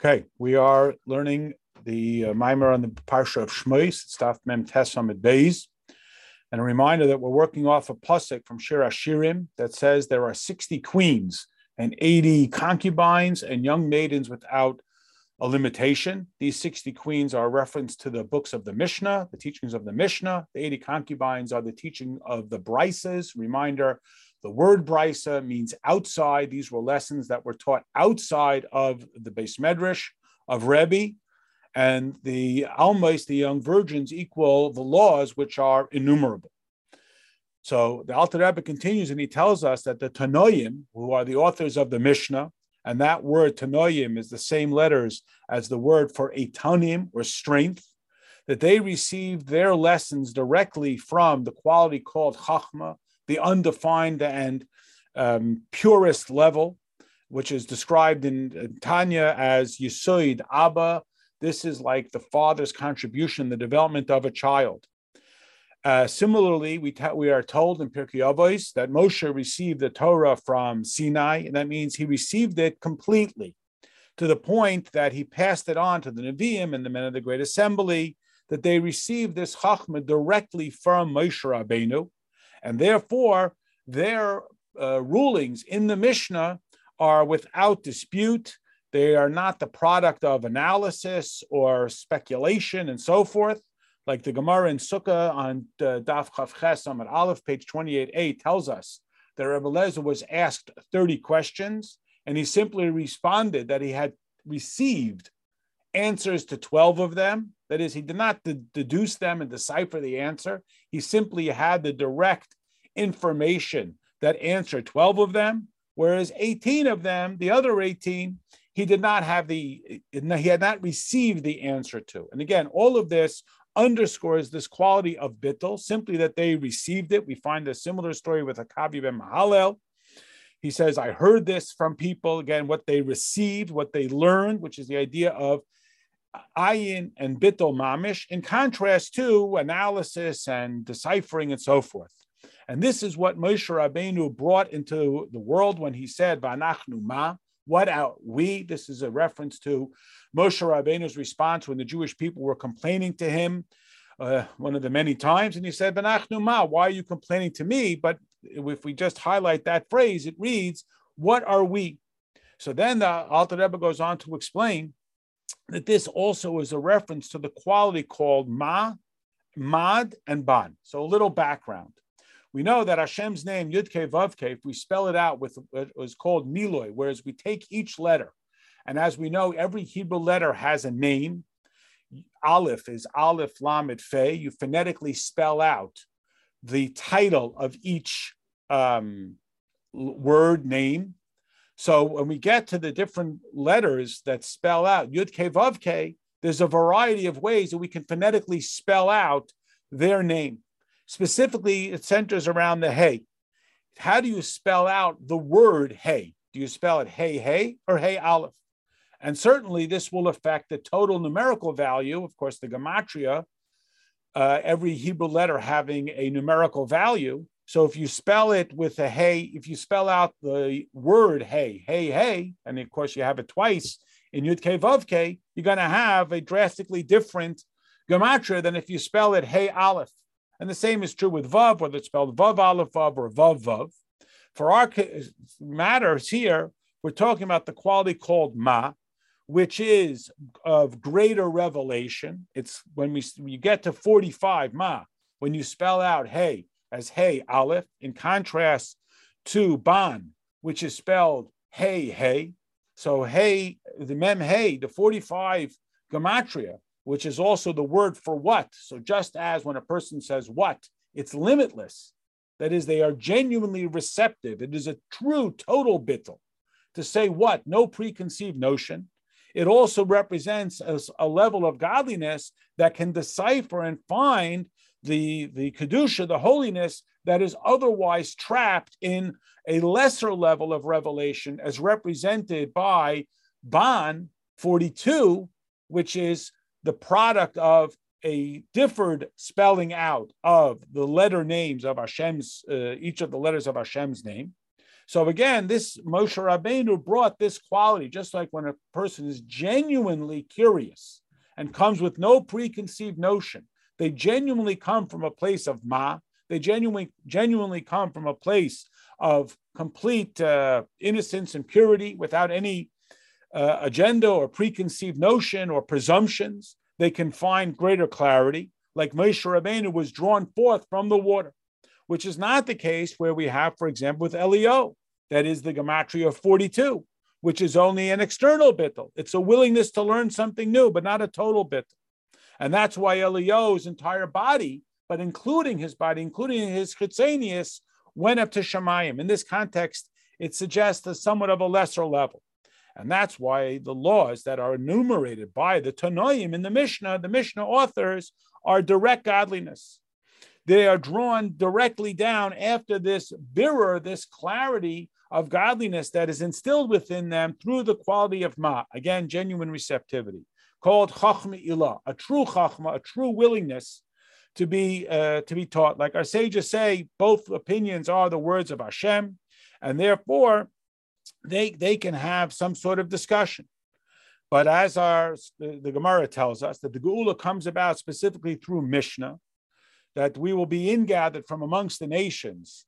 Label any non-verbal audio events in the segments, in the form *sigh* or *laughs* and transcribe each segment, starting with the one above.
Okay, we are learning the uh, Mimer on the Parsha of Shmois, Staff Mem Tesamid Beis. And a reminder that we're working off a pasuk from Shir Hashirim that says there are 60 queens and 80 concubines and young maidens without a limitation. These 60 queens are a reference to the books of the Mishnah, the teachings of the Mishnah. The 80 concubines are the teaching of the Brises. Reminder the word brisa means outside. These were lessons that were taught outside of the beis medrash of Rebbe, and the almais, the young virgins, equal the laws which are innumerable. So the Alter Rebbe continues and he tells us that the Tanoim, who are the authors of the Mishnah, and that word Tanoim is the same letters as the word for etanim or strength, that they received their lessons directly from the quality called Chachma, the undefined and um, purest level, which is described in Tanya as Yisoid Abba. This is like the father's contribution, the development of a child. Uh, similarly, we, we are told in Pirkei Avos that Moshe received the Torah from Sinai, and that means he received it completely, to the point that he passed it on to the Nevi'im and the men of the Great Assembly, that they received this Chachma directly from Moshe Rabbeinu, and therefore their uh, rulings in the Mishnah are without dispute. They are not the product of analysis or speculation and so forth. Like the Gemara in Sukkah on uh, Daf Chav Ches at Aleph, page 28a, tells us that Rebbe Lezer was asked 30 questions, and he simply responded that he had received answers to 12 of them. That is, he did not de- deduce them and decipher the answer. He simply had the direct information that answered 12 of them, whereas 18 of them, the other 18, he did not have the, he had not received the answer to. And again, all of this underscores this quality of bittel, simply that they received it. We find a similar story with Akavya ben Mahalalel. He says, I heard this from people, again, what they received, what they learned, which is the idea of ayin and bittel mamish, in contrast to analysis and deciphering and so forth. And this is what Moshe Rabbeinu brought into the world when he said, V'anachnu ma, what are we? This is a reference to Moshe Rabbeinu's response when the Jewish people were complaining to him uh, one of the many times. And he said, V'anachnu ma, why are you complaining to me? But if we just highlight that phrase, it reads, what are we? So then the Alter Rebbe goes on to explain that this also is a reference to the quality called ma, mad, and ban. So a little background. We know that Hashem's name, Yudke Vavke, if we spell it out with it was called Miloi, whereas we take each letter, and as we know, every Hebrew letter has a name. Aleph is Aleph Lamed Fe. You phonetically spell out the title of each um, word name. So when we get to the different letters that spell out Yud Ke Vav Ke, there's a variety of ways that we can phonetically spell out their name. Specifically, it centers around the hey. How do you spell out the word hey? Do you spell it hey, hey, or hey, aleph? And certainly this will affect the total numerical value. Of course, the gematria, uh, every Hebrew letter having a numerical value. So if you spell it with a hey, if you spell out the word hey, hey, hey, and of course you have it twice in Yud Ke Vav Ke, you're going to have a drastically different gematria than if you spell it hey, aleph. And the same is true with Vav, whether it's spelled Vav Aleph Vav or Vav Vav. For our matters here, we're talking about the quality called Ma, which is of greater revelation. It's when we you get to 45 Ma, when you spell out Hey as Hey Aleph, in contrast to Ban, which is spelled Hey Hey. So Hey, the Mem Hey, the 45 gematria which is also the word for what. So just as when a person says what, it's limitless. That is, they are genuinely receptive. It is a true total bittel to say what, no preconceived notion. It also represents a, a level of godliness that can decipher and find the, the kedusha, the holiness that is otherwise trapped in a lesser level of revelation, as represented by Ban 42, which is the product of a differed spelling out of the letter names of Hashem's, uh, each of the letters of Hashem's name. So again, this Moshe Rabbeinu brought this quality, just like when a person is genuinely curious and comes with no preconceived notion. They genuinely come from a place of ma. They genuinely genuinely come from a place of complete uh, innocence and purity, without any uh, agenda or preconceived notion or presumptions. They can find greater clarity, like Moshe Rabbeinu was drawn forth from the water which is not the case where we have, for example, with Eliyahu, that is the gematria of 42, which is only an external bittel. It's a willingness to learn something new, but not a total bittel. And that's why Eliyahu's entire body, but including his body, including his chitzenius, went up to Shemayim. In this context, it suggests a somewhat of a lesser level. And that's why the laws that are enumerated by the Tanoim in the Mishnah, the Mishnah authors, are direct godliness they are drawn directly down after this birur, this clarity of godliness that is instilled within them through the quality of ma, again, genuine receptivity, called chachma ilah, a true chachma, a true willingness to be uh, to be taught. Like our sages say, both opinions are the words of Hashem, and therefore they they can have some sort of discussion. But as our the, the Gemara tells us that the Geula comes about specifically through Mishnah, that we will be ingathered from amongst the nations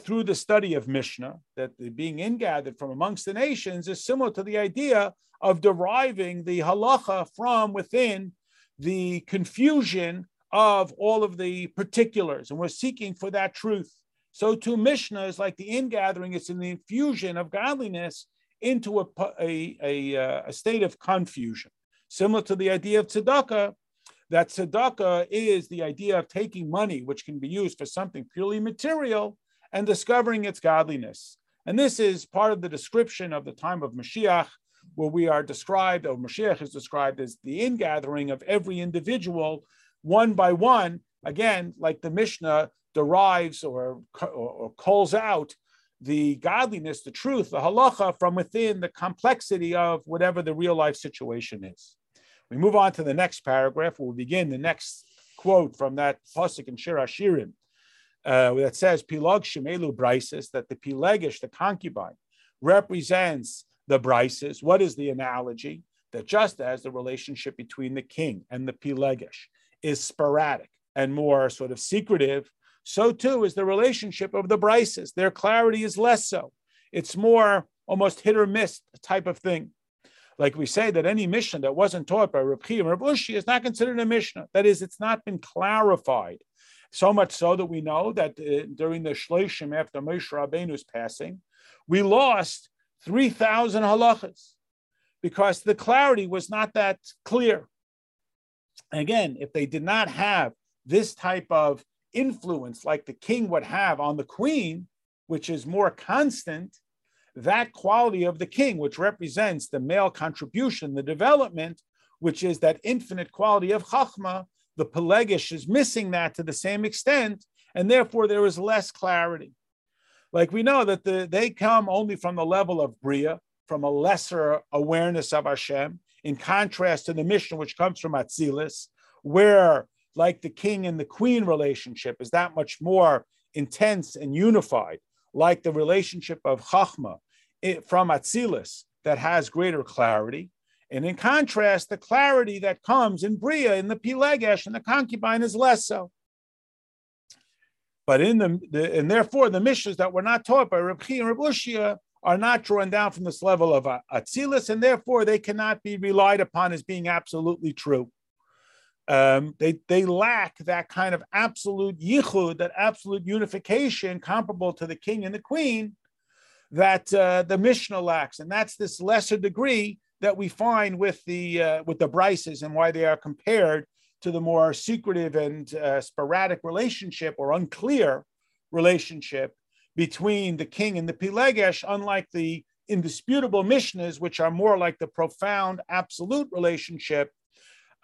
through the study of Mishnah, that the being ingathered from amongst the nations is similar to the idea of deriving the halacha from within the confusion of all of the particulars, and we're seeking for that truth. So, to Mishnah is like the ingathering; it's the infusion of godliness into a, a, a, uh, a state of confusion, similar to the idea of tzedakah, that tzedakah is the idea of taking money, which can be used for something purely material, and discovering its godliness. And this is part of the description of the time of Mashiach, where we are described, or Mashiach is described as the ingathering of every individual one by one, again, like the Mishnah derives or, or, or calls out the godliness, the truth, the halacha from within the complexity of whatever the real life situation is. We move on to the next paragraph. We'll begin the next quote from that pasuk in Shir Hashirim uh, that says, "Pilag shemelu brises," that the pilegish, the concubine, represents the brises. What is the analogy? That just as the relationship between the king and the pilegish is sporadic and more sort of secretive, so too is the relationship of the brises. Their clarity is less so. It's more almost hit or miss type of thing like we say that any Mishnah that wasn't taught by Chiya and Reb Ushi is not considered a Mishnah. That is, it's not been clarified. So much so that we know that uh, during the Shloshim after Moshe Rabbeinu's passing, we lost 3,000 halachas because the clarity was not that clear. Again, if they did not have this type of influence like the king would have on the queen, which is more constant, that quality of the king, which represents the male contribution, the development, which is that infinite quality of Chachma, the Pelegish is missing that to the same extent, and therefore there is less clarity. Like we know that the, they come only from the level of Bria, from a lesser awareness of Hashem, in contrast to the Mishnah which comes from Atzilis, where, like the king and the queen relationship, is that much more intense and unified, like the relationship of Chachma from Atzilus that has greater clarity. And in contrast, the clarity that comes in Bria, in the Pilegesh, and the concubine is less so. But in the, the and therefore the Mishnahs that were not taught by Reb and Reb Ushia are not drawn down from this level of Atzilus, and therefore they cannot be relied upon as being absolutely true. Um, they, they lack that kind of absolute yichud, that absolute unification comparable to the king and the queen, that uh, the Mishnah lacks, and that's this lesser degree that we find with the uh, with the Brises and why they are compared to the more secretive and uh, sporadic relationship or unclear relationship between the king and the Pilegesh, unlike the indisputable Mishnahs, which are more like the profound absolute relationship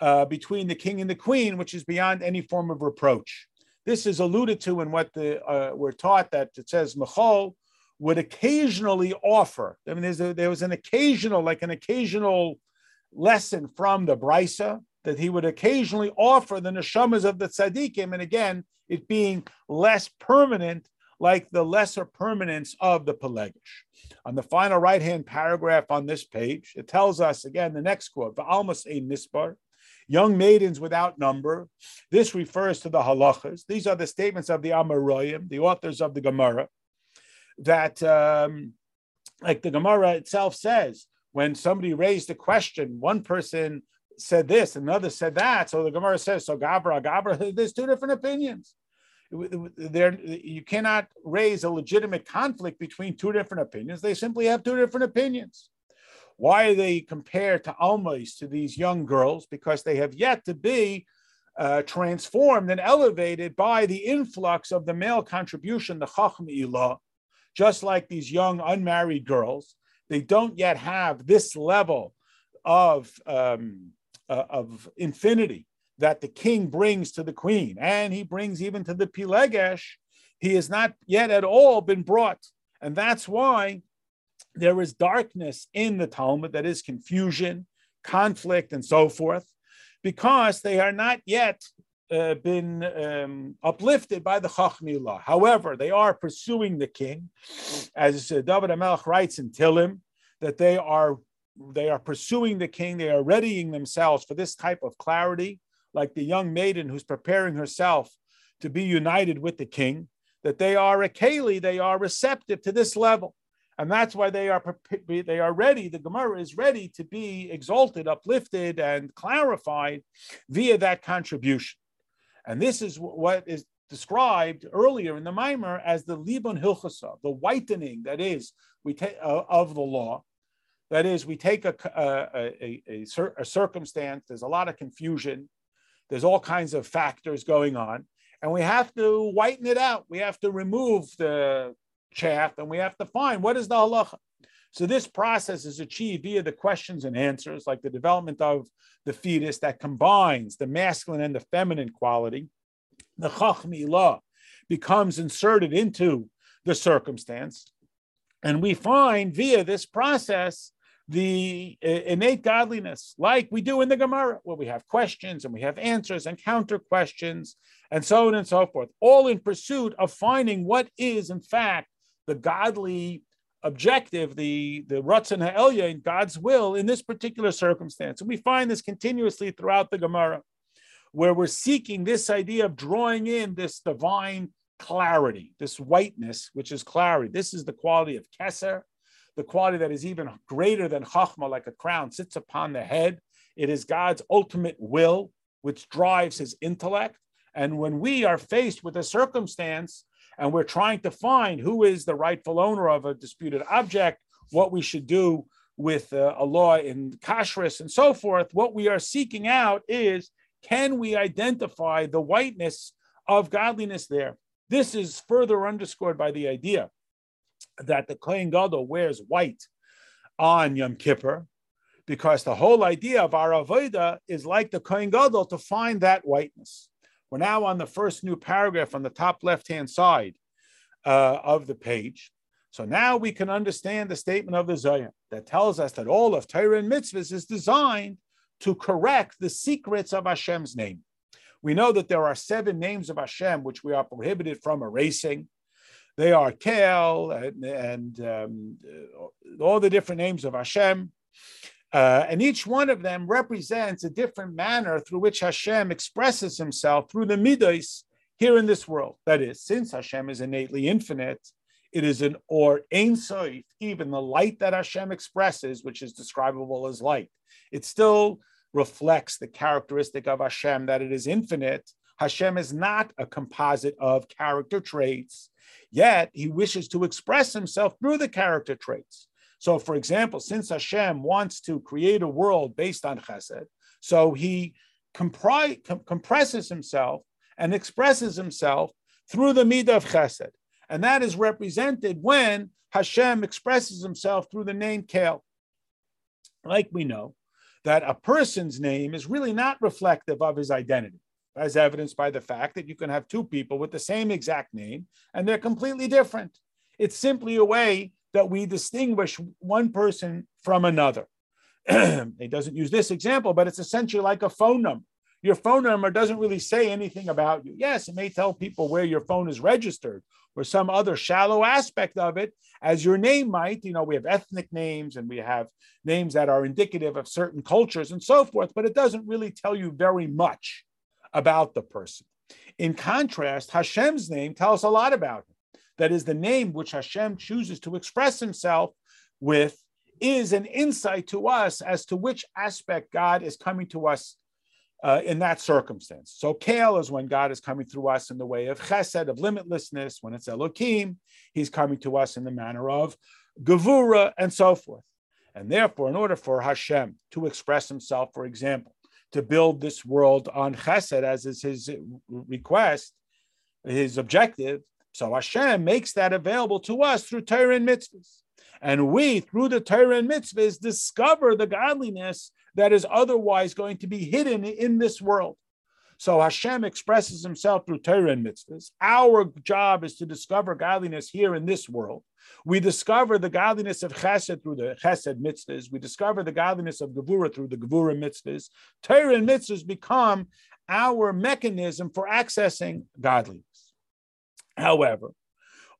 uh, between the king and the queen, which is beyond any form of reproach. This is alluded to in what the, uh, we're taught that it says Mechol would occasionally offer. I mean, a, there was an occasional, like an occasional lesson from the Brisa that he would occasionally offer the neshamas of the tzaddikim, and again, it being less permanent, like the lesser permanence of the Pelegish. On the final right hand paragraph on this page, it tells us again the next quote, almost a nisbar, young maidens without number. This refers to the halachas. These are the statements of the Amoraim, the authors of the Gemara, that, um, like the Gemara itself says, when somebody raised a question, one person said this, another said that. So the Gemara says, so Gabra, Gabra, *laughs* there's two different opinions. There, you cannot raise a legitimate conflict between two different opinions. They simply have two different opinions. Why are they compared to almas to these young girls? Because they have yet to be uh, transformed and elevated by the influx of the male contribution, the Chachma Ilah, just like these young unmarried girls. They don't yet have this level of, um, uh, of infinity that the king brings to the queen, and he brings even to the Pilegesh. He has not yet at all been brought. And that's why there is darkness in the Talmud, that is confusion, conflict, and so forth, because they are not yet uh, been um, uplifted by the Chachmilah. However, they are pursuing the king, as uh, David HaMelech writes in Tehillim, that they are they are pursuing the king. They are readying themselves for this type of clarity, like the young maiden who's preparing herself to be united with the king. That they are a keli, they are receptive to this level and that's why they are they are ready. The Gemara is ready to be exalted, uplifted, and clarified via that contribution. And this is what is described earlier in the Mimer as the libon hilchasa, the whitening that is we take uh, of the law. That is, we take a, a, a, a, a circumstance. There's a lot of confusion. There's all kinds of factors going on, and we have to whiten it out. We have to remove the chaff and we have to find what is the halacha. So this process is achieved via the questions and answers, like the development of the fetus that combines the masculine and the feminine quality. The chachma ilah becomes inserted into the circumstance. And we find via this process the uh, innate godliness, like we do in the Gemara, where we have questions and we have answers and counter questions, and so on and so forth, all in pursuit of finding what is, in fact, the godly objective, the, the Ratzon in God's will in this particular circumstance. And we find this continuously throughout the Gemara, where we're seeking this idea of drawing in this divine clarity, this whiteness, which is clarity. This is the quality of Keser, the quality that is even greater than Chachma, like a crown, sits upon the head. It is God's ultimate will, which drives his intellect. And when we are faced with a circumstance and we're trying to find who is the rightful owner of a disputed object, what we should do with uh, a law in kashrus and so forth. What we are seeking out is can we identify the whiteness of godliness there? This is further underscored by the idea that the Kohen Gadol wears white on Yom Kippur, because the whole idea of our avodah is like the Kohen Gadol to find that whiteness. We're now on the first new paragraph on the top left hand side uh, of the page. So now we can understand the statement of the Zohar that tells us that all of Torah and mitzvahs is designed to correct the secrets of Hashem's name. We know that there are seven names of Hashem which we are prohibited from erasing. They are Kel and, and um, all the different names of Hashem. Uh, and each one of them represents a different manner through which Hashem expresses himself through the midos here in this world. That is, since Hashem is innately infinite, it is an or ein soif, even the light that Hashem expresses, which is describable as light. It still reflects the characteristic of Hashem that it is infinite. Hashem is not a composite of character traits, yet he wishes to express himself through the character traits. So, for example, since Hashem wants to create a world based on chesed, so he compri- com- compresses himself and expresses himself through the midah of chesed. And that is represented when Hashem expresses himself through the name Kel. Like we know, that a person's name is really not reflective of his identity, as evidenced by the fact that you can have two people with the same exact name and they're completely different. It's simply a way that we distinguish one person from another. *clears throat* he doesn't use this example, but it's essentially like a phone number. Your phone number doesn't really say anything about you. Yes, it may tell people where your phone is registered or some other shallow aspect of it, as your name might. You know, we have ethnic names and we have names that are indicative of certain cultures and so forth, but it doesn't really tell you very much about the person. In contrast, Hashem's name tells a lot about him. That is, the name which Hashem chooses to express himself with is an insight to us as to which aspect God is coming to us uh, in that circumstance. So Kale is when God is coming through us in the way of chesed, of limitlessness. When it's Elohim, he's coming to us in the manner of gevura and so forth. And therefore, in order for Hashem to express himself, for example, to build this world on chesed, as is his request, his objective, so Hashem makes that available to us through Torah and mitzvahs. And we, through the Torah and mitzvahs, discover the godliness that is otherwise going to be hidden in this world. So Hashem expresses himself through Torah and mitzvahs. Our job is to discover godliness here in this world. We discover the godliness of chesed through the chesed mitzvahs. We discover the godliness of gevura through the gevura mitzvahs. Torah and mitzvahs become our mechanism for accessing godliness. However,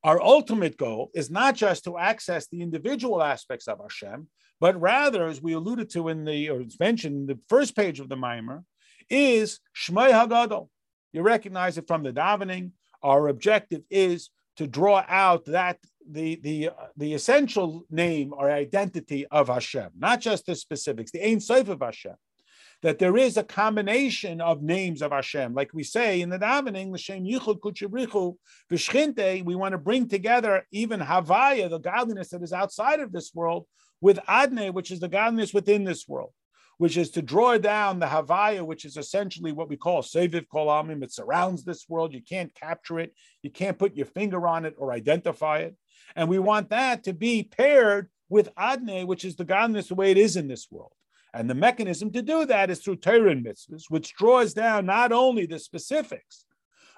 our ultimate goal is not just to access the individual aspects of Hashem, but rather, as we alluded to in the, or it's mentioned in the first page of the Mimer, is Shmei Hagadol. You recognize it from the davening. Our objective is to draw out that the the uh, the essential name or identity of Hashem, not just the specifics, the Ein Sof of Hashem. That there is a combination of names of Hashem, like we say in the davening, L'Shem Yichud Kuchibrichu V'Shchinte. We want to bring together even Havaya, the godliness that is outside of this world, with Adne, which is the godliness within this world, which is to draw down the Havaya, which is essentially what we call Seviv Kolamim. It surrounds this world. You can't capture it. You can't put your finger on it or identify it. And we want that to be paired with Adne, which is the godliness the way it is in this world. And the mechanism to do that is through Torah and mitzvahs, which draws down not only the specifics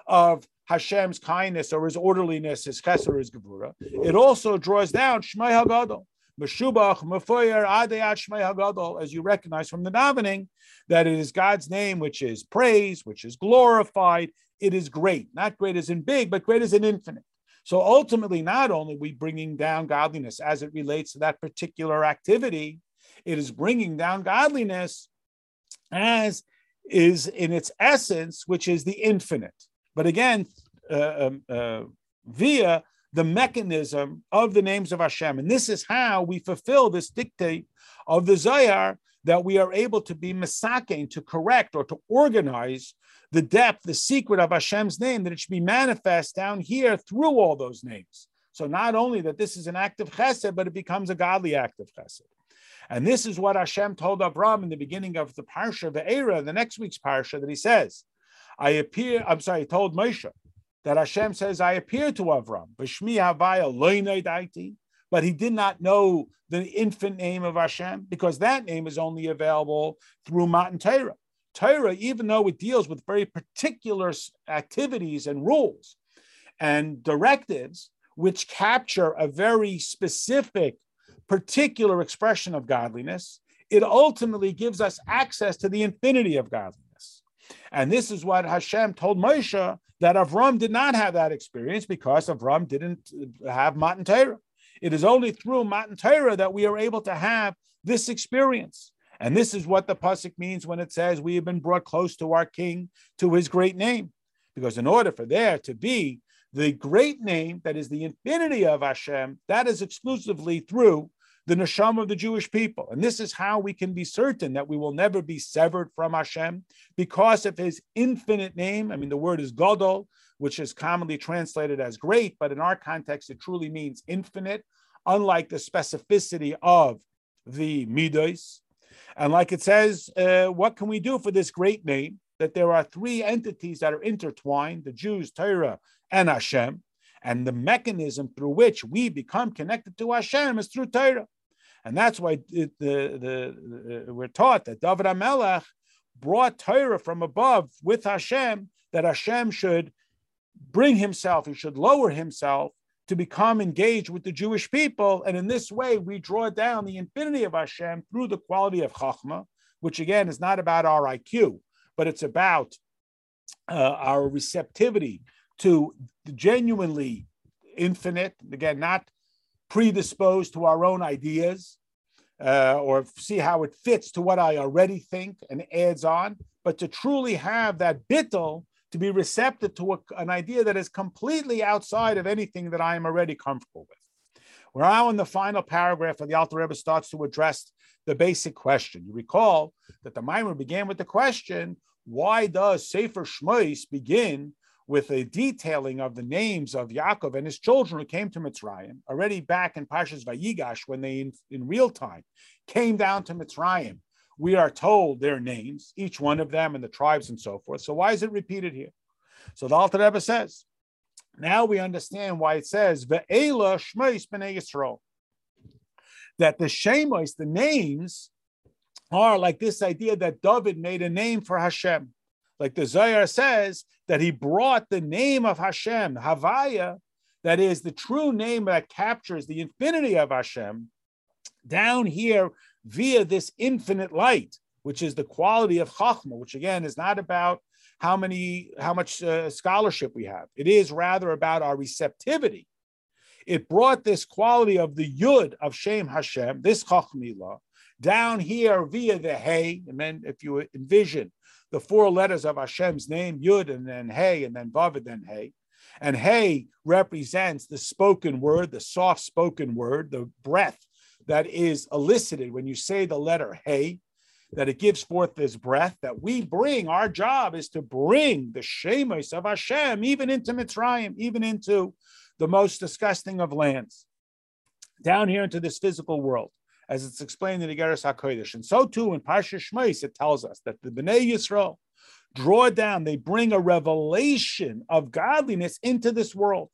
of Hashem's kindness or his orderliness, his chesed, his gevura, it also draws down Shmai Hagadol. Meshubach, Mefoyer, Adayat Shmei Hagadol, as you recognize from the davening, that it is God's name which is praised, which is glorified. It is great, not great as in big, but great as in infinite. So ultimately, not only we bringing down godliness as it relates to that particular activity, it is bringing down godliness as is in its essence, which is the infinite. But again, uh, um, uh, via the mechanism of the names of Hashem. And this is how we fulfill this dictate of the Zohar that we are able to be misaking, to correct or to organize the depth, the secret of Hashem's name, that it should be manifest down here through all those names. So not only that this is an act of chesed, but it becomes a godly act of chesed. And this is what Hashem told Avram in the beginning of the parsha, Va'eira, the next week's parsha, that he says, I appear, I'm sorry, he told Moshe, that Hashem says, I appear to Avram, but he did not know the infant name of Hashem because that name is only available through Matan Torah. Torah, even though it deals with very particular activities and rules and directives, which capture a very specific, particular expression of godliness, it ultimately gives us access to the infinity of godliness. And this is what Hashem told Moshe that Avram did not have that experience because Avram didn't have Matan Torah. It is only through Matan Torah that we are able to have this experience. And this is what the pasuk means when it says we have been brought close to our King, to His great name. Because in order for there to be the great name that is the infinity of Hashem, that is exclusively through the neshama of the Jewish people. And this is how we can be certain that we will never be severed from Hashem because of his infinite name. I mean, the word is Godol, which is commonly translated as great, but in our context, it truly means infinite, unlike the specificity of the Midas. And like it says, uh, what can we do for this great name? That there are three entities that are intertwined the Jews, Torah, and Hashem. And the mechanism through which we become connected to Hashem is through Torah. And that's why the, the, the, uh, we're taught that David HaMelech brought Torah from above with Hashem, that Hashem should bring himself, he should lower himself to become engaged with the Jewish people. And in this way, we draw down the infinity of Hashem through the quality of Chachma, which again is not about our IQ, but it's about uh, our receptivity to genuinely infinite, again, not predisposed to our own ideas uh, or see how it fits to what I already think and adds on, but to truly have that bittel to be receptive to a, an idea that is completely outside of anything that I am already comfortable with. We're now in the final paragraph of the Alter Rebbe starts to address the basic question. You recall that the Mimer began with the question, why does Sefer Shmois begin with a detailing of the names of Yaakov and his children who came to Mitzrayim, already back in Parshas Vayigash, when they in, in real time came down to Mitzrayim, we are told their names, each one of them and the tribes and so forth. So why is it repeated here? So the Alter Rebbe says, now we understand why it says Ve'ela Shmeis B'nei Yisrael. That the Shemos, the names, are like this idea that David made a name for Hashem. Like the Zohar says that he brought the name of Hashem, Havaya, that is the true name that captures the infinity of Hashem, down here via this infinite light, which is the quality of Chachma, which again is not about how many, how much uh, scholarship we have. It is rather about our receptivity. It brought this quality of the Yud of Shem Hashem, this Chachmila, down here via the Hey. And then if you envision the four letters of Hashem's name, Yud and then Hey and then Vav and then Hey. And Hey represents the spoken word, the soft spoken word, the breath that is elicited when you say the letter Hey that it gives forth this breath that we bring. Our job is to bring the Shemus of Hashem even into Mitzrayim, even into the most disgusting of lands, down here into this physical world, as it's explained in the Igeres HaKodesh. And so too in Parsha Shmais, it tells us that the Bnei Yisrael draw down, they bring a revelation of godliness into this world.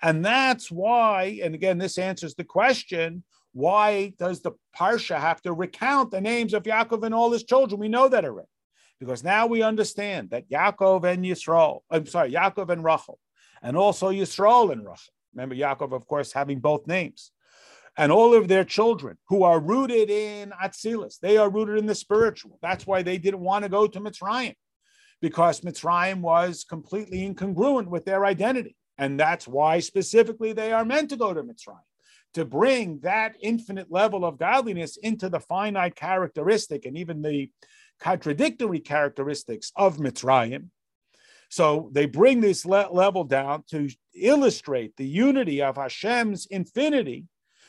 And that's why, and again, this answers the question why does the Parsha have to recount the names of Yaakov and all his children? We know that already. Because now we understand that Yaakov and Yisrael, I'm sorry, Yaakov and Rachel, and also Yisrael and Rachel. Remember, Yaakov, of course, having both names. And all of their children who are rooted in Atzilus, they are rooted in the spiritual. That's why they didn't want to go to Mitzrayim, because Mitzrayim was completely incongruent with their identity. And that's why specifically they are meant to go to Mitzrayim to bring that infinite level of godliness into the finite characteristic and even the contradictory characteristics of Mitzrayim. So they bring this le- level down to illustrate the unity of Hashem's infinity,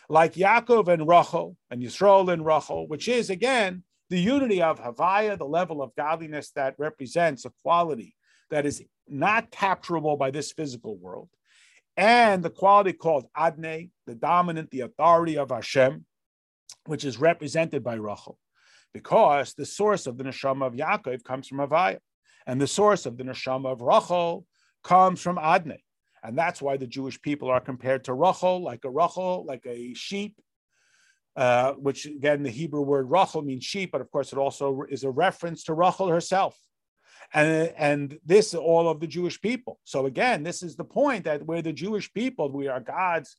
like Yaakov and Rachel and Yisrael and Rachel, which is again the unity of Havaya, the level of godliness that represents a quality that is not capturable by this physical world and the quality called Adne, the dominant, the authority of Hashem, which is represented by Rachel, because the source of the neshama of Yaakov comes from Havaya, and the source of the neshama of Rachel comes from Adne, and that's why the Jewish people are compared to Rachel, like a Rachel, like a sheep. Uh, which again, the Hebrew word Rachel means sheep, but of course, it also is a reference to Rachel herself and and this all of the Jewish people. So again, this is the point that we're the Jewish people, we are God's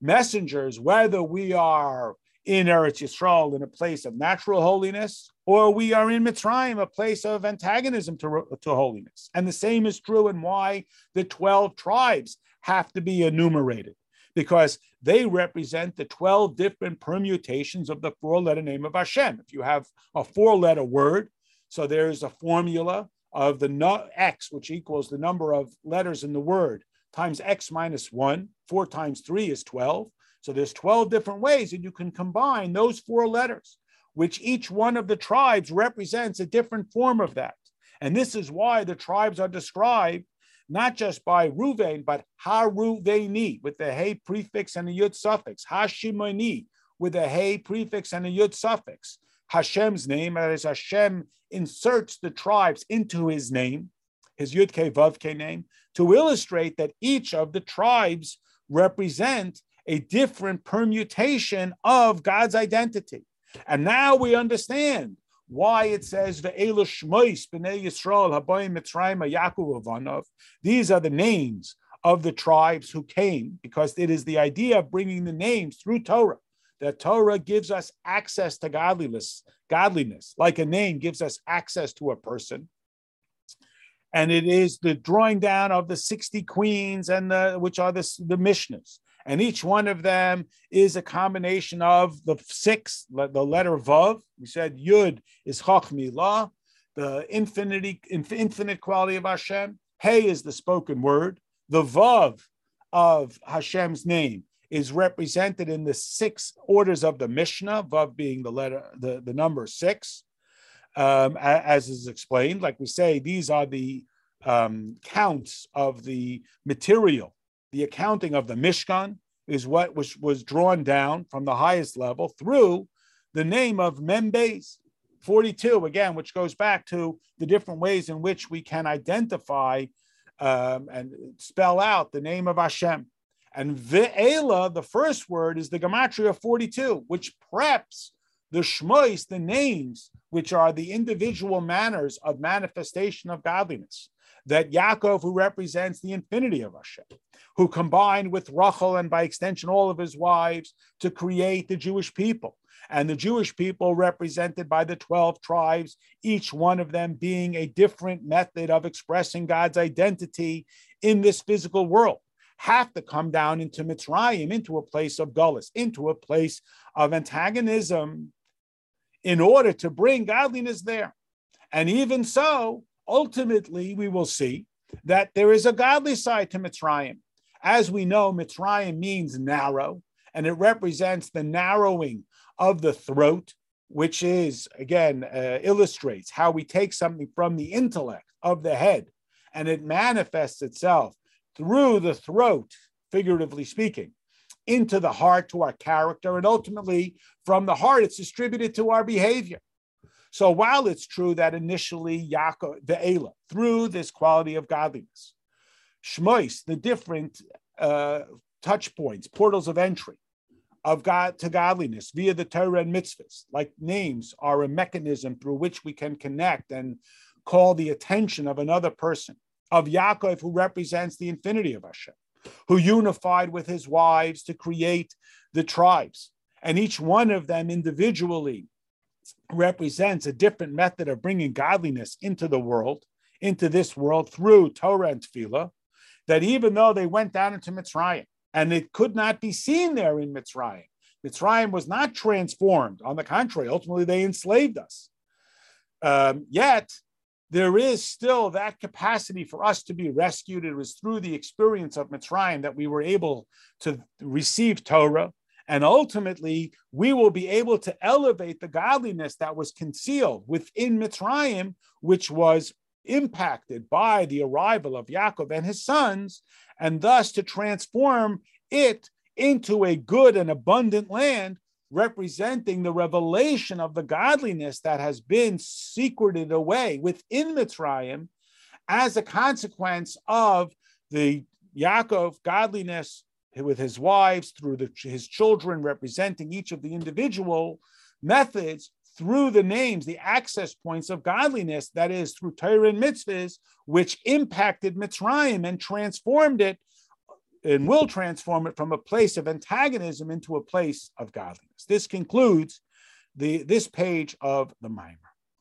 messengers, whether we are in Eretz Yisrael in a place of natural holiness, or we are in Mitzrayim, a place of antagonism to, to holiness. And the same is true in why the 12 tribes have to be enumerated, because they represent the 12 different permutations of the four letter name of Hashem. If you have a four letter word, so there's a formula of the no, x, which equals the number of letters in the word, times x minus 1. 4 times 3 is 12. So there's 12 different ways and you can combine those four letters, which each one of the tribes represents a different form of that. And this is why the tribes are described not just by Ruvain, but Haruveni with the Hey prefix and the Yud suffix, Hashimoni with a Hey prefix and a Yud suffix, Hashem's name, that is, Hashem inserts the tribes into his name, his Yud Ke Vav Ke name, to illustrate that each of the tribes represent a different permutation of God's identity. And now we understand why it says Ve'elu B'nei Yisrael Habayim Mitzrayim Yaakov Avanov. These are the names of the tribes who came, because it is the idea of bringing the names through Torah that Torah gives us access to godliness, godliness, like a name gives us access to a person. and it is the drawing down of the 60 queens and the which are the, the Mishnahs. And each one of them is a combination of the six, the letter Vav. We said Yud is Chachmilah, the infinity, infinite quality of Hashem. Hey is the spoken word. The Vav of Hashem's name is represented in the six orders of the Mishnah, Vav being the letter, the, the number six um, as is explained. Like we say, these are the um, counts of the material. The accounting of the Mishkan is what was, was drawn down from the highest level through the name of Mem Beis 42, again, which goes back to the different ways in which we can identify um, and spell out the name of Hashem. And Ve'ela, the first word, is the Gematria 42, which preps the Shmois, the names which are the individual manners of manifestation of godliness. That Yaakov, who represents the infinity of Hashem, who combined with Rachel and by extension all of his wives to create the Jewish people. And the Jewish people represented by the 12 tribes, each one of them being a different method of expressing God's identity in this physical world have to come down into Mitzrayim, into a place of gullus, into a place of antagonism in order to bring godliness there. And even so, ultimately, we will see that there is a godly side to Mitzrayim. As we know, Mitzrayim means narrow, and it represents the narrowing of the throat, which is, again, uh, illustrates how we take something from the intellect of the head and it manifests itself through the throat, figuratively speaking, into the heart to our character, and ultimately from the heart, it's distributed to our behavior. So while it's true that initially Yaakov, the Ela, through this quality of godliness, Shmois, the different uh, touch points, portals of entry of God to godliness via the Torah and mitzvahs, like names are a mechanism through which we can connect and call the attention of another person, of Yaakov, who represents the infinity of Hashem who unified with his wives to create the tribes. And each one of them individually represents a different method of bringing godliness into the world, into this world through Torah and Tefillah, that even though they went down into Mitzrayim and it could not be seen there in Mitzrayim, Mitzrayim was not transformed. On the contrary, ultimately they enslaved us. Um, yet there is still that capacity for us to be rescued. It was through the experience of Mitzrayim that we were able to receive Torah. And ultimately, we will be able to elevate the godliness that was concealed within Mitzrayim, which was impacted by the arrival of Yaakov and his sons, and thus to transform it into a good and abundant land representing the revelation of the godliness that has been secreted away within Mitzrayim as a consequence of the Yaakov godliness with his wives, through the, his children, representing each of the individual methods through the names, the access points of godliness, that is, through Torah and mitzvahs, which impacted Mitzrayim and transformed it and will transform it from a place of antagonism into a place of godliness. This concludes the this page of the Mimer.